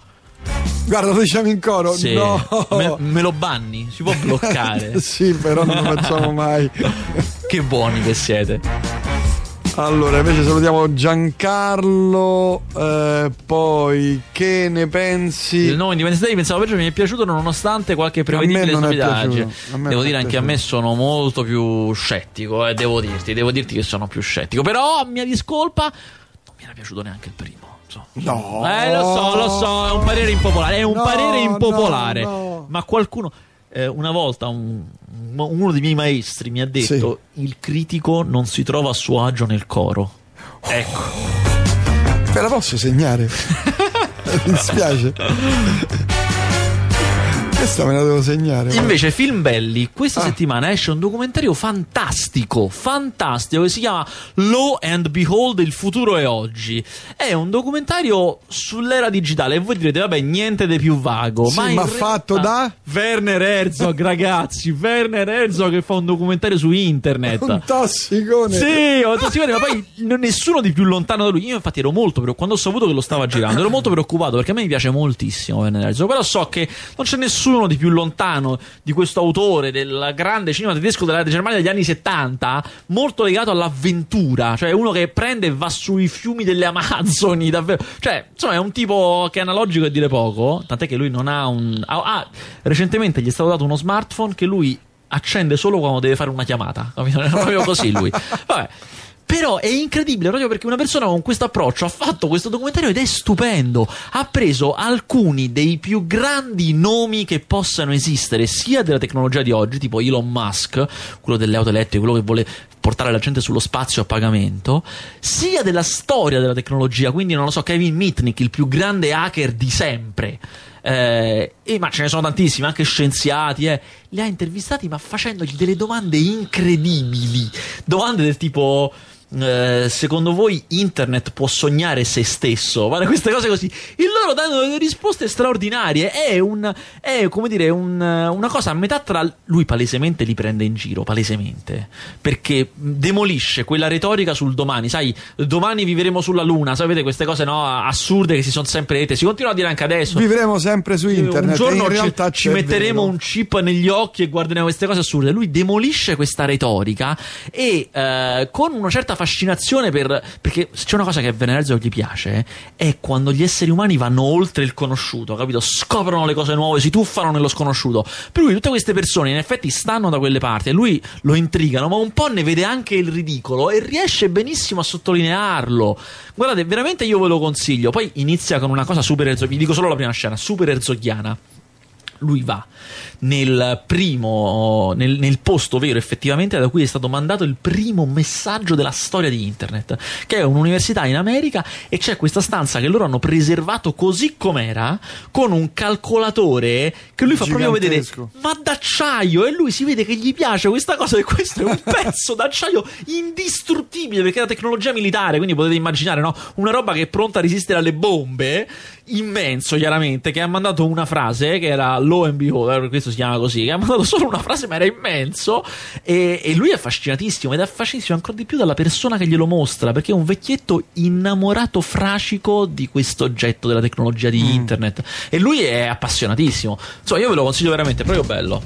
S1: Guarda, lo diciamo in coro.
S2: Sì.
S1: No.
S2: Me, me lo banni, si può bloccare. [laughs]
S1: sì, però non lo facciamo mai. [laughs]
S2: che buoni che siete.
S1: Allora, invece salutiamo Giancarlo. eh, poi, che ne pensi?
S2: Il nuovo Independence Day pensavo peggio mi è piaciuto nonostante qualche prevedibile stupidaggine.
S1: piaciuto.
S2: Devo dire anche a me
S1: piaciuto.
S2: sono molto più scettico, eh, devo dirti, devo dirti che sono più scettico, però a mia discolpa non mi era piaciato neanche il primo.
S1: No.
S2: Eh, lo so, lo so, è un parere impopolare, è un
S1: No,
S2: parere impopolare.
S1: no, no.
S2: Ma qualcuno eh, una volta un- uno dei miei maestri mi ha detto il critico non si trova a suo agio nel coro. Ecco.
S1: Me la posso segnare? [laughs] Mi dispiace. Questa me la devo segnare.
S2: Invece, film belli, questa
S1: Ah.
S2: settimana esce un documentario fantastico, fantastico, che si chiama Lo and Behold, il futuro è oggi. È un documentario sull'era digitale e voi direte, vabbè, niente di più vago.
S1: Sì,
S2: ma,
S1: ma fatto da?
S2: Werner Herzog, [laughs] ragazzi, Werner Herzog che fa un documentario su internet.
S1: Un tossicone.
S2: Sì, sì, guarda, ma poi nessuno di più lontano da lui. Io, infatti, ero molto preoccupato. Quando ho saputo che lo stava girando, ero molto preoccupato perché a me mi piace moltissimo Werner Herzog. Però so che non c'è nessuno di più lontano di questo autore del grande cinema tedesco della Germania degli anni 70, molto legato all'avventura. Cioè, uno che prende e va sui fiumi delle Amazzoni, davvero. Cioè, insomma, è un tipo che è analogico e dire poco. Tant'è che lui non ha un. Ah, recentemente gli è stato dato uno smartphone che lui accende solo quando deve fare una chiamata. Capito? È proprio così lui. [laughs] Vabbè. Però è incredibile proprio perché una persona con questo approccio ha fatto questo documentario ed è stupendo. Ha preso alcuni dei più grandi nomi che possano esistere, sia della tecnologia di oggi, tipo Elon Musk, quello delle auto elettriche, quello che vuole portare la gente sullo spazio a pagamento, sia della storia della tecnologia, quindi non lo so, Kevin Mitnick, il più grande hacker di sempre. Eh, e- ma ce ne sono tantissimi, anche scienziati, eh. li ha intervistati ma facendogli delle domande incredibili, domande del tipo eh, secondo voi internet può sognare se stesso? Guarda, queste cose così. E loro danno delle risposte straordinarie. È, un, è come dire, un- una cosa a metà tra. Lui palesemente li prende in giro, palesemente. Perché demolisce quella retorica sul domani. Sai, domani vivremo sulla Luna. Sapete queste cose no, assurde che si sono sempre dette. Si continuano a dire anche adesso.
S1: Vivremo sempre su internet.
S2: Un giorno
S1: in
S2: ci-
S1: realtà
S2: ci, metteremo
S1: vero.
S2: un chip negli occhi e guarderemo queste cose assurde. Lui demolisce questa retorica e eh, con una certa fascinazione per. Perché c'è una cosa che a Venerezzo gli piace è quando gli esseri umani vanno oltre il conosciuto, capito? Scoprono le cose nuove, si tuffano nello sconosciuto. Per cui tutte queste persone in effetti stanno da quelle parti e lui lo intrigano, ma un po' ne vede anche il ridicolo e riesce benissimo a sottolinearlo. Guardate, veramente io ve lo consiglio. Poi inizia con una cosa super erzoghiana. Vi dico solo la prima scena, super erzoghiana lui va nel primo nel, nel posto vero effettivamente da cui è stato mandato il primo messaggio della storia di internet che è un'università in America e c'è questa stanza che loro hanno preservato così com'era con un calcolatore che lui fa proprio vedere ma d'acciaio e lui si vede che gli piace questa cosa e questo è un [laughs] pezzo d'acciaio indistruttibile perché è la tecnologia militare quindi potete immaginare no? una roba che è pronta a resistere alle bombe immenso chiaramente che ha mandato una frase che era lo and behold eh, questo si chiama così che ha mandato solo una frase ma era immenso e, e lui è affascinatissimo ed è affascinatissimo ancora di più dalla persona che glielo mostra perché è un vecchietto innamorato fracico di questo oggetto della tecnologia di internet. E lui è appassionatissimo. Insomma io ve lo consiglio veramente è proprio bello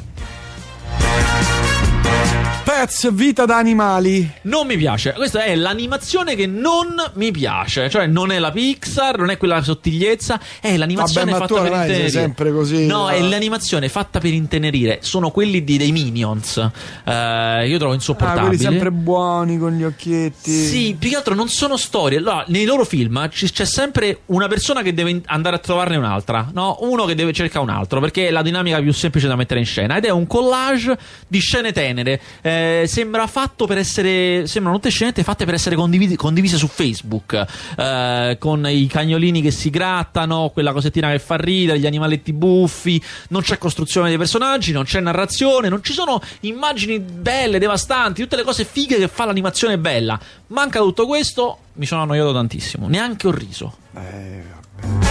S1: Pets, vita da animali.
S2: Non mi piace. Questa è l'animazione che non mi piace. Cioè, non è la Pixar, non è quella sottigliezza, è l'animazione
S1: Vabbè,
S2: fatta per intenerire.
S1: sempre così,
S2: No,
S1: no?
S2: è l'animazione fatta per intenerire. Sono quelli di, dei Minions. Eh, io trovo
S1: Ah,
S2: insopportabili.
S1: quelli sempre buoni con gli occhietti.
S2: Sì, più che altro non sono storie. Allora, nei loro film eh, ci- c'è sempre una persona che deve andare a trovarne un'altra, no? Uno che deve cercare un altro, perché è la dinamica più semplice da mettere in scena. Ed è un collage di scene tenere. Eh, sembra fatto per essere. Sembrano tutte scenette fatte per essere condivisi- condivise su Facebook. eh, con i cagnolini che si grattano, quella cosettina che fa ridere, gli animaletti buffi. Non c'è costruzione dei personaggi, non c'è narrazione, non ci sono immagini belle, devastanti, tutte le cose fighe che fa l'animazione bella. Manca tutto questo, mi sono annoiato tantissimo. Neanche ho riso.
S1: Eh, vabbè.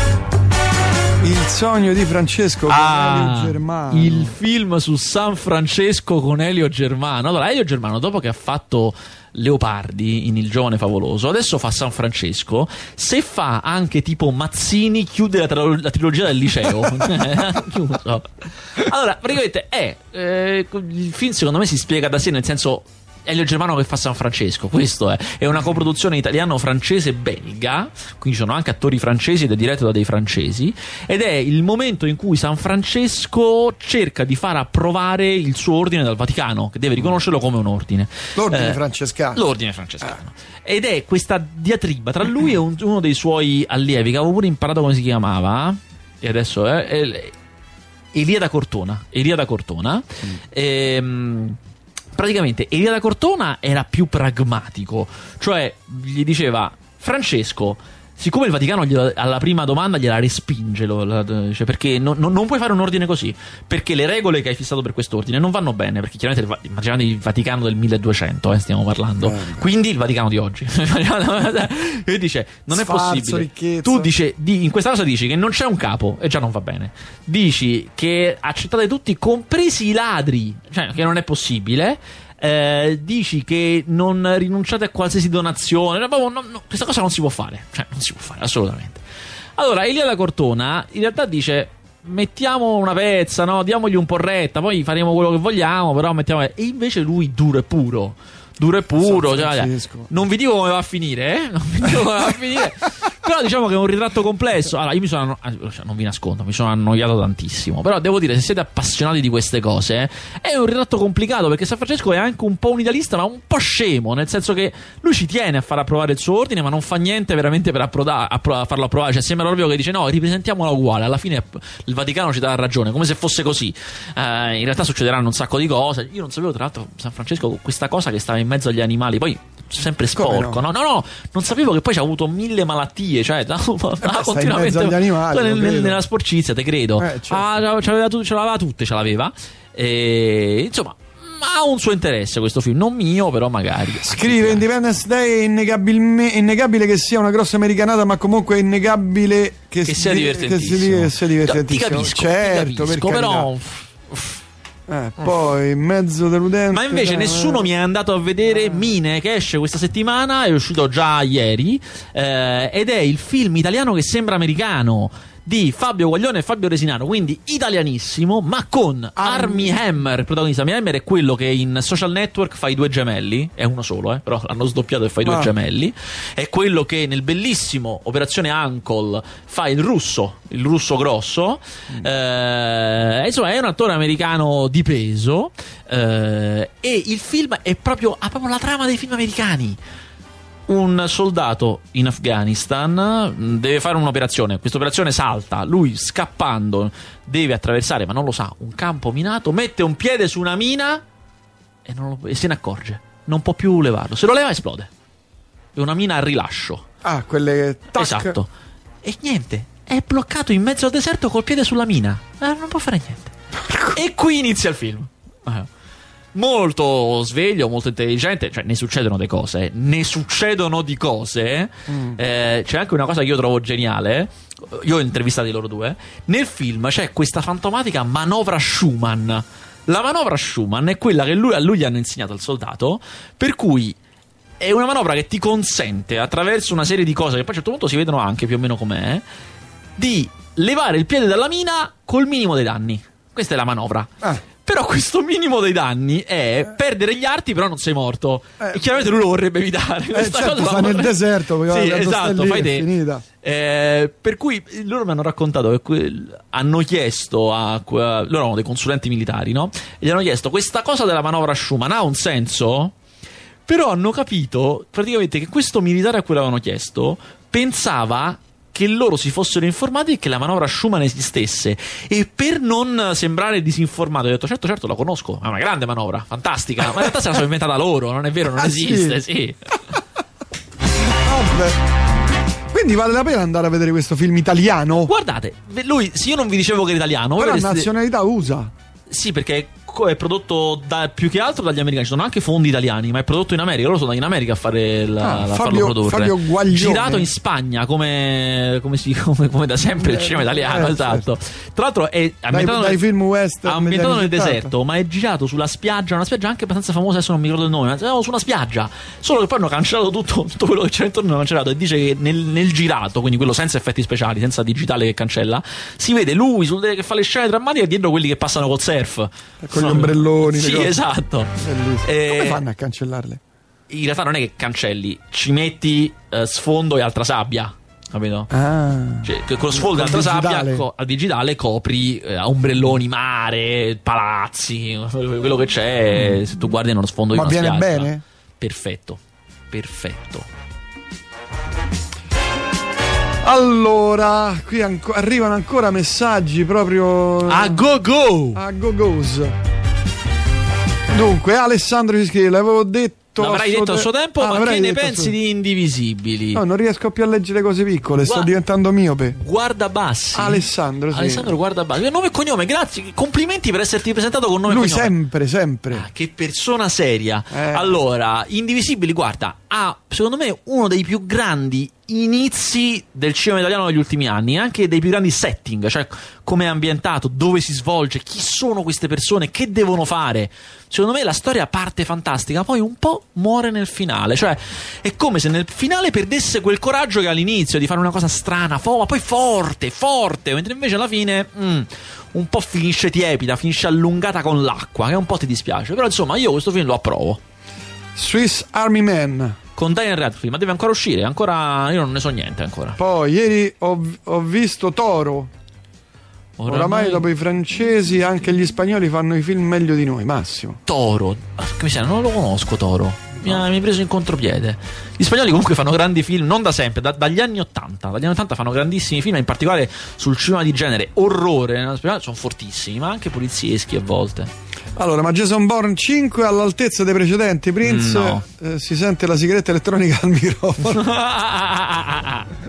S1: Il sogno di Francesco con Elio Germano.
S2: Ah, il film su San Francesco con Elio Germano. Allora, Elio Germano, dopo che ha fatto Leopardi in Il giovane favoloso, adesso fa San Francesco. Se fa anche tipo Mazzini, chiude la, trilo- la trilogia del liceo. [laughs] [laughs] Chiuso. Allora, praticamente è. eh, il film, secondo me, si spiega da sé, nel senso. Elio Germano che fa San Francesco, questo è. È una coproduzione italiano-francese-belga, quindi ci sono anche attori francesi ed è diretto da dei francesi. Ed è il momento in cui San Francesco cerca di far approvare il suo ordine dal Vaticano, che deve riconoscerlo come un ordine.
S1: L'ordine
S2: Eh,
S1: francescano.
S2: L'ordine francescano. Ed è questa diatriba tra lui e un- uno dei suoi allievi, che avevo pure imparato come si chiamava. E adesso è. è- Elia da Cortona. Elia da Cortona. Ehm, praticamente Elia da Cortona era più pragmatico, cioè gli diceva Francesco. Siccome il Vaticano gliela- alla prima domanda gliela respinge, lo- la- cioè perché non, non- non puoi fare un ordine così, perché le regole che hai fissato per quest'ordine non vanno bene, perché chiaramente il immaginate il Vaticano del 1200, eh, stiamo parlando, quindi il Vaticano di oggi. [laughs] [laughs] e dice, non è
S1: Sfarzo,
S2: possibile.
S1: ricchezza.
S2: Tu dice, di- in questa cosa dici che non c'è un capo e già non va bene. Dici che accettate tutti, compresi i ladri, cioè che non è possibile. Eh, dici che non rinunciate a qualsiasi donazione. No, no, no, questa cosa non si può fare, cioè non si può fare assolutamente. Allora, Elia da Cortona in realtà dice. Mettiamo una pezza, no? Diamogli un po' retta, poi faremo quello che vogliamo, però mettiamo. E invece lui duro e puro. Duro e puro. Cioè, non vi dico come va a finire, eh? Non vi dico come va a finire. [laughs] Però diciamo che è un ritratto complesso. Allora, io mi sono. ah, cioè, non vi nascondo, mi sono annoiato tantissimo. Però devo dire, se siete appassionati di queste cose, è un ritratto complicato perché San Francesco è anche un po' un idealista, ma un po' scemo. Nel senso che lui ci tiene a far approvare il suo ordine, ma non fa niente veramente per approda- appro- farlo approvare. Cioè, sembra proprio che dice: no, ripresentiamola uguale. Alla fine il Vaticano ci dà ragione, come se fosse così. Eh, in realtà succederanno un sacco di cose. Io non sapevo, tra l'altro, San Francesco, questa cosa che stava in mezzo agli animali. Poi sempre sporco,
S1: no?
S2: no? No, no, non sapevo che poi c'ha avuto mille malattie, cioè [laughs] da,
S1: beh, stai in mezzo agli animali,
S2: nel-
S1: credo.
S2: nella sporcizia, te credo.
S1: Eh, certo.
S2: Ah, ce l'aveva, ce l'aveva tutte, ce l'aveva. E, insomma, ha un suo interesse questo film, non mio, però magari.
S1: Scrive Independence Day è innegabilme- innegabile che sia una grossa americanata, ma comunque è innegabile che,
S2: Che sia
S1: di-
S2: divertentissimo.
S1: Che sia, che sia
S2: Ti
S1: divertentissimo.
S2: capisco,
S1: certo,
S2: ti capisco,
S1: per
S2: però.
S1: Eh, poi mezzo deludente.
S2: Ma invece
S1: eh,
S2: nessuno mi è andato a vedere Mine che esce questa settimana, è uscito già ieri, eh, ed è il film italiano che sembra americano di Fabio Guaglione e Fabio Resinano, quindi italianissimo, ma con Army Hammer, il protagonista. Army Hammer è quello che in Social Network fa i due gemelli, è uno solo, eh, però l'hanno sdoppiato e fa i due
S1: Ah.
S2: gemelli. È quello che nel bellissimo Operazione Uncle fa il russo, il russo grosso. Eh, insomma, è un attore americano di peso. eh, e il film è proprio, ha proprio la trama dei film americani. Un soldato in Afghanistan mh, deve fare un'operazione. Questa operazione salta. Lui scappando deve attraversare, ma non lo sa, un campo minato. Mette un piede su una mina e, non lo- e se ne accorge. Non può più levarlo. Se lo leva, esplode. È una mina a rilascio.
S1: Ah, quelle tac.
S2: Esatto. E niente, è bloccato in mezzo al deserto col piede sulla mina. Eh, non può fare niente. e qui inizia il film. Eh. Molto sveglio, molto intelligente, cioè ne succedono delle cose, ne succedono di cose. Eh, c'è anche una cosa che io trovo geniale. Io ho intervistato loro due. Nel film c'è questa fantomatica manovra Schumann. La manovra Schumann è quella che lui- a lui gli hanno insegnato al soldato, per cui è una manovra che ti consente, attraverso una serie di cose che poi a un certo punto si vedono anche più o meno com'è, di levare il piede dalla mina col minimo dei danni. Questa è la manovra.
S1: Ah.
S2: Però questo minimo dei danni è perdere gli arti, però non sei morto.
S1: Eh.
S2: e chiaramente lui lo vorrebbe evitare. Questa
S1: certo,
S2: cosa
S1: nel
S2: vorrebbe-
S1: deserto,
S2: Sì, esatto,
S1: lì
S2: fai te. Eh, per cui loro mi hanno raccontato che que- hanno chiesto a loro erano dei consulenti militari, no? E gli hanno chiesto questa cosa della manovra Schumann ha un senso? Però hanno capito praticamente che questo militare a cui l'avevano chiesto pensava che loro si fossero informati e che la manovra Schumann esistesse e per non sembrare disinformato ho detto certo certo la conosco è una grande manovra fantastica ma in realtà se la sono inventata loro non è vero non
S1: Ah, sì?
S2: esiste sì. [laughs]
S1: Vabbè. Quindi vale la pena andare a vedere questo film italiano?
S2: guardate lui se io non vi dicevo che era italiano
S1: Però
S2: avreste-
S1: nazionalità USA.
S2: Sì, perché è prodotto da- più che altro dagli americani. Ci sono anche fondi italiani, ma è prodotto in America. Loro sono in America a, fare la,
S1: Ah,
S2: a
S1: Fabio-
S2: farlo produrre.
S1: Fabio Guaglione.
S2: Girato in Spagna, come, come si- [laughs] come- come da sempre il
S1: Eh,
S2: cinema italiano.
S1: eh,
S2: esatto. Tra l'altro, è ambientato,
S1: dai
S2: nel-
S1: film western
S2: ambientato nel deserto, ma è girato sulla spiaggia. Una spiaggia anche abbastanza famosa. Adesso non mi ricordo il nome. Ma siamo su una spiaggia. Solo che poi hanno cancellato tutto, [laughs] tutto quello che c'era intorno. Hanno cancellato. E dice che nel, nel girato, quindi quello senza effetti speciali, senza digitale che cancella, si vede lui sul- che fa le scene drammatiche e dietro quelli che passano col surf.
S1: Con gli ombrelloni,
S2: Sì, esatto.
S1: Bellissimo.
S2: Eh,
S1: Come fanno a cancellarle?
S2: in realtà non è che cancelli, ci metti eh, sfondo e altra sabbia. Capito?
S1: Ah.
S2: Cioè, con lo sfondo e altra
S1: digitale.
S2: sabbia co- al digitale copri eh, ombrelloni, mare, palazzi, [laughs] quello che c'è. Se tu guardi nello sfondo di
S1: Ma viene
S2: spiaggia.
S1: bene?
S2: Perfetto. Perfetto.
S1: Allora, qui anco- arrivano ancora messaggi proprio
S2: A go go!
S1: a go-go's. Dunque, Alessandro ci scrive, l'avevo detto
S2: L'avrai detto al suo tempo,
S1: Ah,
S2: ma che ne pensi
S1: suo-
S2: di Indivisibili?
S1: No, non riesco più a leggere cose piccole, sto
S2: Guarda-
S1: diventando miope.
S2: Guarda Bassi.
S1: Alessandro, sì.
S2: Alessandro Guarda Bassi. Nome e cognome, grazie. Complimenti per esserti presentato con nome
S1: Lui
S2: e cognome.
S1: sempre, sempre.
S2: Ah, che persona seria.
S1: Eh.
S2: Allora, Indivisibili, guarda, ha secondo me uno dei più grandi inizi del cinema italiano negli ultimi anni, anche dei più grandi setting, cioè come è ambientato, dove si svolge, chi sono queste persone, che devono fare. Secondo me la storia parte fantastica, poi un po' muore nel finale, cioè è come se nel finale perdesse quel coraggio che all'inizio di fare una cosa strana, fo- ma poi forte, forte, mentre invece alla fine mm, un po' finisce tiepida, finisce allungata con l'acqua, che un po' ti dispiace. Però insomma, io questo film lo approvo.
S1: Swiss Army Man.
S2: Con Daniel Radcliffe, ma deve ancora uscire, ancora io non ne so niente ancora.
S1: Poi ieri ho, ho visto Toro. Oramai dopo i francesi anche gli spagnoli fanno i film meglio di noi, Massimo.
S2: Toro, Ah, che miseria, non lo conosco Toro. Mi ha, mi ha preso in contropiede. Gli spagnoli comunque fanno grandi film, non da sempre, da- dagli anni 80. Dagli anni 80 fanno grandissimi film, in particolare sul cinema di genere. Orrore, spagnolo sono fortissimi, ma anche polizieschi a volte.
S1: Allora, ma Jason Bourne 5 è all'altezza dei precedenti, Prince?
S2: No.
S1: Eh, si sente la sigaretta elettronica al microfono. [laughs]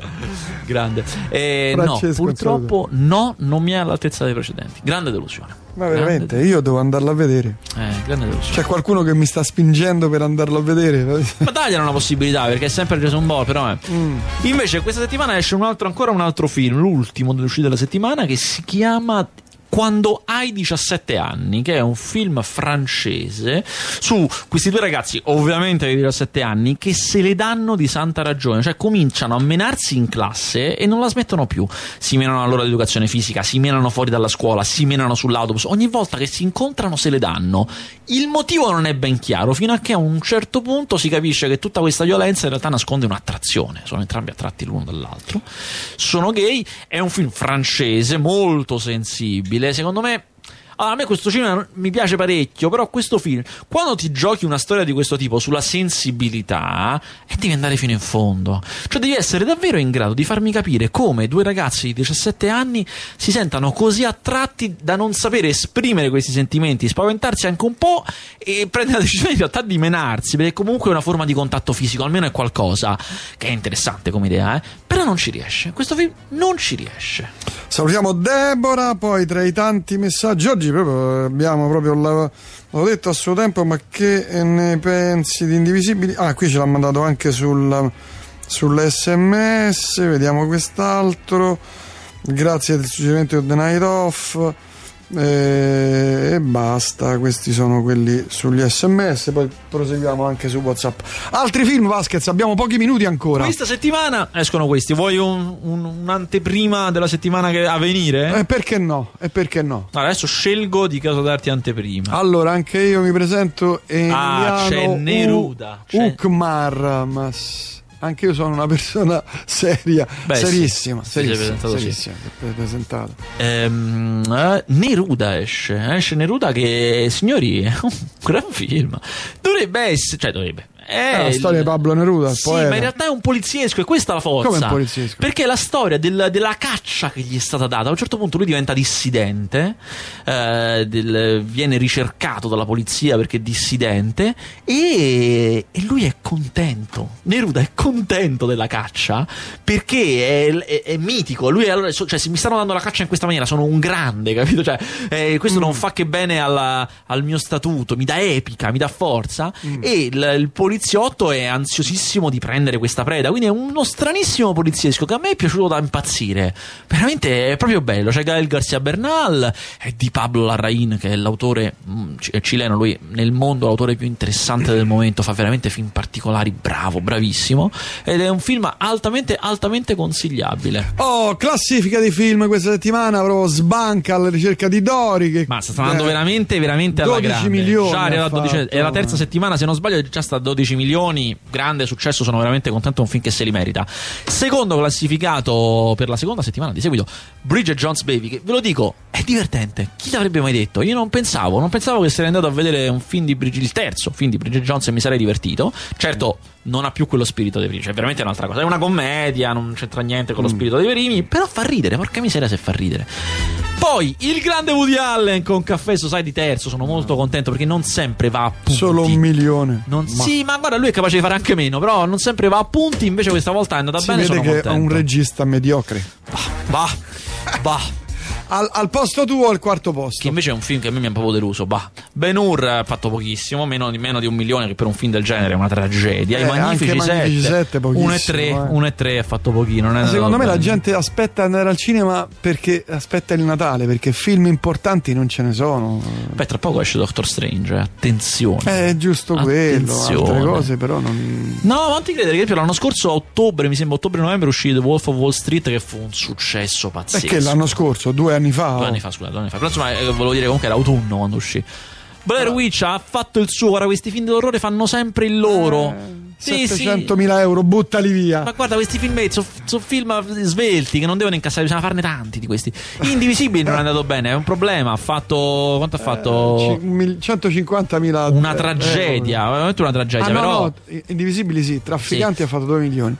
S2: Grande. Eh, no, purtroppo no, non mi è all'altezza dei precedenti. Grande delusione.
S1: Ma veramente,
S2: Grande-
S1: io devo andarlo a vedere.
S2: eh, grande delusione.
S1: C'è qualcuno che mi sta spingendo per andarlo a vedere. [laughs]
S2: Ma dagliela una possibilità perché è sempre Jason Ball, però è.
S1: Mm.
S2: Invece questa settimana esce un altro, ancora un altro film, l'ultimo dell'uscita della settimana, che si chiama Quando hai 17 anni, che è un film francese su questi due ragazzi, ovviamente di 17 anni, che se le danno di santa ragione, cioè cominciano a menarsi in classe e non la smettono più. Si menano all'ora di educazione fisica, si menano fuori dalla scuola, si menano sull'autobus, ogni volta che si incontrano se le danno. Il motivo non è ben chiaro, fino a che a un certo punto si capisce che tutta questa violenza in realtà nasconde un'attrazione, sono entrambi attratti l'uno dall'altro. Sono gay, è un film francese molto sensibile, secondo me allora, a me questo cinema mi piace parecchio, però questo film, quando ti giochi una storia di questo tipo sulla sensibilità, e devi andare fino in fondo. Cioè, devi essere davvero in grado di farmi capire come due ragazzi di 17 anni si sentano così attratti da non sapere esprimere questi sentimenti, spaventarsi anche un po' e prendere la decisione in realtà di menarsi, perché comunque è una forma di contatto fisico, almeno è qualcosa che è interessante come idea, eh? Però non ci riesce. Questo film non ci riesce.
S1: Salutiamo Deborah, poi tra i tanti messaggi oggi proprio abbiamo proprio l'ho detto a suo tempo, ma che ne pensi di Indivisibili? Ah, qui ce l'ha mandato anche sul sull'SMS, vediamo quest'altro. Grazie del suggerimento di The Night Off. Eh, e basta, questi sono quelli sugli sms. Poi proseguiamo anche su WhatsApp. Altri film, Vasquez, abbiamo pochi minuti ancora.
S2: Questa settimana escono questi. Vuoi un- un- un'anteprima della settimana che a venire?
S1: E perché no? E perché no?
S2: Adesso scelgo di cosa darti anteprima.
S1: Allora, anche io mi presento Emiliano
S2: Ah, c'è Neruda,
S1: Ukmar, anche io sono una persona seria,
S2: Beh,
S1: serissima,
S2: Sì,
S1: serissima, serissima, si è presentato.
S2: Ehm, eh, Neruda esce. Esce Neruda che, signori, [laughs] è un gran film. Dovrebbe essere, cioè dovrebbe. È
S1: È la
S2: il-
S1: storia di Pablo Neruda, il
S2: Sì, ma in realtà è un poliziesco e questa è la forza.
S1: Come un poliziesco?
S2: Perché è la storia del- della caccia che gli è stata data. A un certo punto lui diventa dissidente, eh, del- viene ricercato dalla polizia perché è dissidente e, e lui è contento. Neruda è contento della caccia perché è, è- è mitico. Lui è, allora, cioè, se mi stanno dando la caccia in questa maniera sono un grande, capito? Cioè, eh, questo
S1: Mm.
S2: non fa che bene alla- al mio statuto, mi dà epica, mi dà forza.
S1: Mm.
S2: E il, il poliziotto è ansiosissimo di prendere questa preda. Quindi è uno stranissimo poliziesco che a me è piaciuto da impazzire. Veramente è proprio bello. C'è Gael Garcia Bernal, è di Pablo Larraín, che è l'autore mm, è cileno. Lui nel mondo l'autore più interessante del momento. Fa veramente film particolari. Bravo, bravissimo. Ed è un film altamente, altamente consigliabile.
S1: Oh, classifica di film questa settimana, proprio sbanca alla ricerca di Dori. Che,
S2: Ma sta andando
S1: eh,
S2: veramente, veramente alla
S1: 12
S2: grande.
S1: milioni
S2: Già arriva
S1: ha
S2: a 12
S1: fatto.
S2: è la terza settimana, se non sbaglio, già sta a 12 milioni. Grande successo, sono veramente contento. Un film che se li merita. Secondo classificato per la seconda settimana di seguito, Bridget Jones Baby. Che ve lo dico, è divertente. Chi l'avrebbe mai detto? Io non pensavo, non pensavo che sarei andato a vedere un film di Bridget, il terzo film di Bridget Jones e mi sarei divertito. Certo, non ha più quello spirito dei primi, cioè è veramente un'altra cosa. È una commedia, non c'entra niente con lo spirito dei primi, però fa ridere, porca miseria se fa ridere. Poi il grande Woody Allen con Caffè Society terzo, sono molto contento perché non sempre va a punti.
S1: Solo un milione.
S2: Non-
S1: Ma
S2: Sì, ma guarda, lui è capace di fare anche meno, però non sempre va a punti, invece questa volta è andata
S1: si
S2: bene,
S1: vede
S2: sono
S1: che è
S2: contento.
S1: un regista mediocre.
S2: Bah, bah. [laughs]
S1: Al, al posto tuo o al quarto
S2: Che
S1: posto?
S2: invece è un film che a me mi ha proprio deluso. Bah. Ben Hur ha fatto pochissimo, meno di, meno di un milione, che per un film del genere è una tragedia. I
S1: Eh,
S2: Magnifici
S1: anche Magnifici
S2: 7,
S1: sette, pochissimo,
S2: 1 e 3,
S1: eh.
S2: 1 e 3 ha fatto pochino. Non è
S1: secondo me la gente aspetta andare al cinema perché aspetta il Natale, perché film importanti non ce ne sono.
S2: Beh, tra poco esce Doctor Strange, eh. attenzione.
S1: Eh, È giusto quello,
S2: Attenzione.
S1: altre cose però non...
S2: No, ma non ti credere che l'anno scorso a ottobre, mi sembra ottobre-novembre, uscì The Wolf of Wall Street che fu un successo pazzesco.
S1: Perché l'anno scorso, due anni fa...
S2: Due
S1: oh.
S2: anni fa, scusate, due anni fa. Però insomma, eh, volevo dire comunque era autunno quando uscì. Blair Witch ha fatto il suo, ora questi film dell'orrore fanno sempre il loro. Sì, sì.
S1: 700.000 euro, buttali via.
S2: Ma guarda, questi filmetti sono film svelti che non devono incassare, bisogna farne tanti di questi. Indivisibili non è andato bene, è un problema. Ha fatto. Quanto ha fatto?
S1: Ci- mil- 150.000
S2: una
S1: eh,
S2: tragedia, veramente una tragedia.
S1: Ah, no,
S2: però.
S1: no, Indivisibili sì, Trafficanti ha fatto 2 milioni.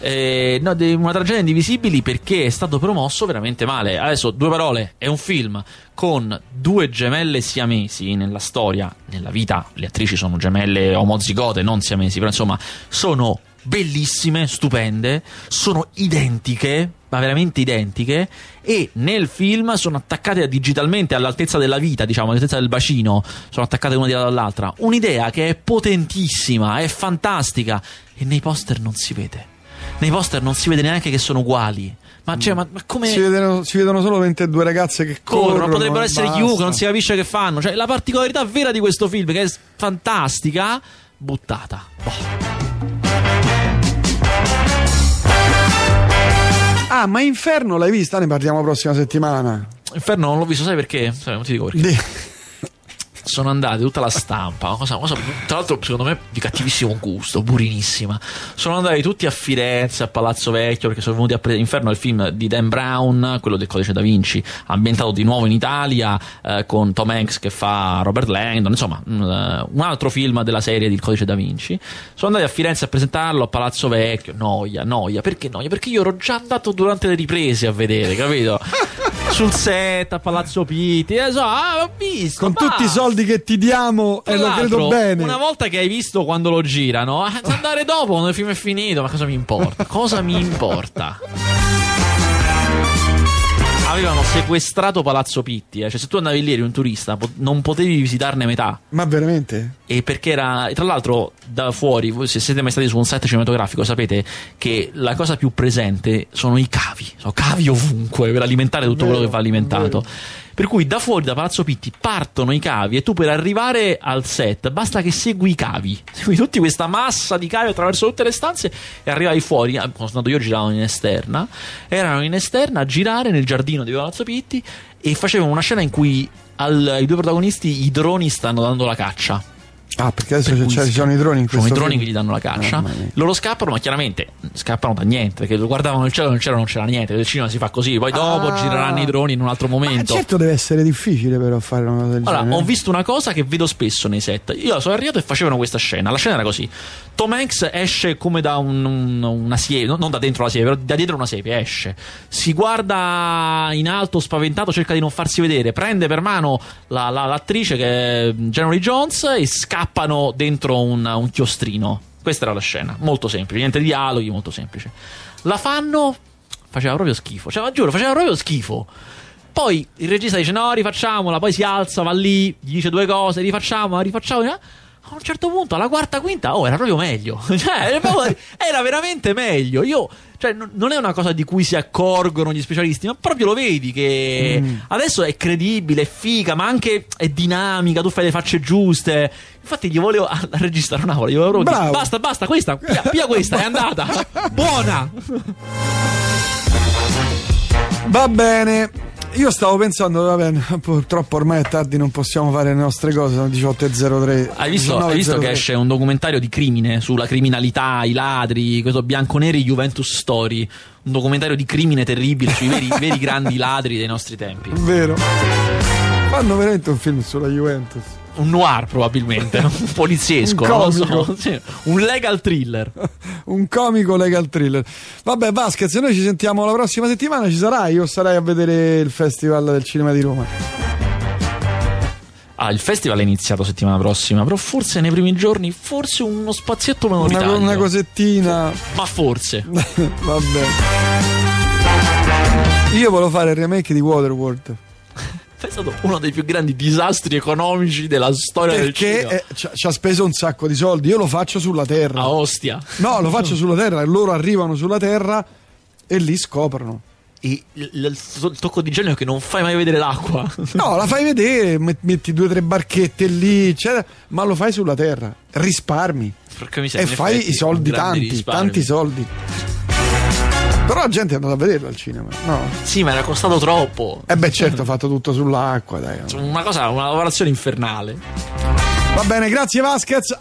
S2: Eh, no, una tragedia indivisibili perché è stato promosso veramente male. Adesso, due parole: è un film con due gemelle siamesi nella storia, nella vita. Le attrici sono gemelle omozigote, non siamesi, però insomma, sono bellissime, stupende, sono identiche, ma veramente identiche, e nel film sono attaccate digitalmente all'altezza della vita, diciamo, all'altezza del bacino, sono attaccate una dall'altra. Un'idea che è potentissima, è fantastica, e nei poster non si vede. Nei poster non si vede neanche che sono uguali. Ma, cioè, ma, ma come
S1: Si vedono, si vedono solo 22 ragazze che corrono.
S2: corrono, potrebbero essere chiunque, non si capisce che fanno. Cioè, la particolarità vera di questo film, che è fantastica, buttata. Boh.
S1: Ah, ma Inferno l'hai vista? Ne parliamo prossima settimana.
S2: Inferno non l'ho visto, sai perché? Sai, non ti dico perché.
S1: Di-
S2: Sono andati tutta la stampa, una cosa, una cosa, tra l'altro secondo me di cattivissimo gusto, burinissima. Sono andati tutti a Firenze, a Palazzo Vecchio, perché sono venuti a prendere Inferno, il film di Dan Brown, quello del Codice da Vinci, ambientato di nuovo in Italia, eh, con Tom Hanks che fa Robert Langdon, insomma, mm, eh, un altro film della serie del Codice da Vinci. Sono andati a Firenze a presentarlo a Palazzo Vecchio, noia, noia, perché noia? Perché io ero già andato durante le riprese a vedere, capito? [laughs] Sul set, a Palazzo Pitti, eh, so, ah, ho visto.
S1: Con tutti i
S2: basta.
S1: soldi che ti diamo, e lo credo bene.
S2: Una volta che hai visto quando lo girano, eh, andare dopo quando il film è finito, ma cosa mi importa? Cosa mi importa? Avevano sequestrato Palazzo Pitti, eh. cioè se tu andavi lì eri un turista, po- non potevi visitarne metà.
S1: Ma veramente?
S2: E perché era. Tra l'altro, da fuori, voi se siete mai stati su un set cinematografico, sapete che la cosa più presente sono i cavi. Sono cavi ovunque per alimentare tutto
S1: Vero,
S2: quello che va alimentato.
S1: vero.
S2: Per cui da fuori, da Palazzo Pitti, partono i cavi e tu per arrivare al set basta che segui i cavi. [laughs] Segui tutta questa massa di cavi attraverso tutte le stanze e arrivavi fuori. Ah, Quando andato io giravano in esterna. Erano in esterna a girare nel giardino di Palazzo Pitti e facevano una scena in cui al- ai due protagonisti i droni stanno dando la caccia.
S1: Ah, perché adesso
S2: Per
S1: c'è- ci sono i droni in
S2: sono
S1: questo
S2: i droni
S1: film.
S2: che gli danno la caccia.
S1: Mia.
S2: Loro scappano, ma chiaramente scappano da niente. Perché guardavano il cielo, nel cielo non c'era niente. Il cinema si fa così. Poi dopo
S1: Ah.
S2: gireranno i droni in un altro
S1: Ma
S2: momento.
S1: certo deve essere difficile però fare una cosa del
S2: Allora,
S1: genere.
S2: ho visto una cosa che vedo spesso nei set. Io sono arrivato e facevano questa scena. La scena era così: Tom Hanks esce come da un- un- una siepe, no- non da dentro la siepe, però da dietro una siepe. Esce, si guarda in alto, spaventato, cerca di non farsi vedere. Prende per mano la- la- l'attrice che è January Jones e scappano dentro un, un chiostrino. Questa era la scena, molto semplice, niente dialoghi, molto semplice. La fanno, faceva proprio schifo, cioè, ma giuro, faceva proprio schifo. Poi il regista dice: No, rifacciamola. Poi si alza, va lì, gli dice due cose, rifacciamola, rifacciamola. A un certo punto, alla quarta, quinta, oh, era proprio meglio. [laughs] Cioè, [laughs] era veramente meglio. Io, cioè, non non è una cosa di cui si accorgono gli specialisti, ma proprio lo vedi che adesso è credibile, è figa, ma anche è dinamica. Tu fai le facce giuste. Infatti, gli volevo al regista non gli volevo dire. Basta, basta, questa, pia, pia questa, è andata. [laughs] Buona.
S1: Va bene. Io stavo pensando, vabbè, purtroppo ormai è tardi, non possiamo fare le nostre cose, sono 18.03.
S2: Hai visto, hai visto che esce un documentario di crimine sulla criminalità, i ladri, questo bianconeri Juventus Story, un documentario di crimine terribile sui veri, [laughs] veri grandi ladri dei nostri tempi.
S1: Vero. Fanno veramente un film sulla Juventus.
S2: Un noir probabilmente, un poliziesco,
S1: Un
S2: non lo so, sì, un legal thriller. [laughs]
S1: un comico legal thriller. Vabbè, Vasquez, noi ci sentiamo la prossima settimana. Ci sarai? Io sarai a vedere il Festival del Cinema di Roma.
S2: Ah, il festival è iniziato settimana prossima, però forse nei primi giorni, forse uno spazietto
S1: Una,
S2: minoritario.
S1: una cosettina.
S2: Ma forse. [laughs]
S1: Vabbè. Io volevo fare il remake di Waterworld.
S2: È stato uno dei più grandi disastri economici della storia del
S1: Perché eh, ci ha- speso un sacco di soldi. Io lo faccio sulla Terra.
S2: A Ostia.
S1: No, lo faccio sulla Terra. E loro arrivano sulla Terra e lì scoprono.
S2: Il, il- il tocco di genio è che non fai mai vedere l'acqua.
S1: No, la fai vedere, met- metti due o tre barchette lì, eccetera, ma lo fai sulla Terra. Risparmi.
S2: Perché
S1: e fai i soldi tanti,
S2: risparmio.
S1: tanti soldi. Però la gente è andata a vederlo al cinema. No.
S2: Sì, ma era costato troppo.
S1: E beh, certo, fatto tutto sull'acqua, dai.
S2: Una cosa, una lavorazione infernale.
S1: Va bene, grazie Vasquez.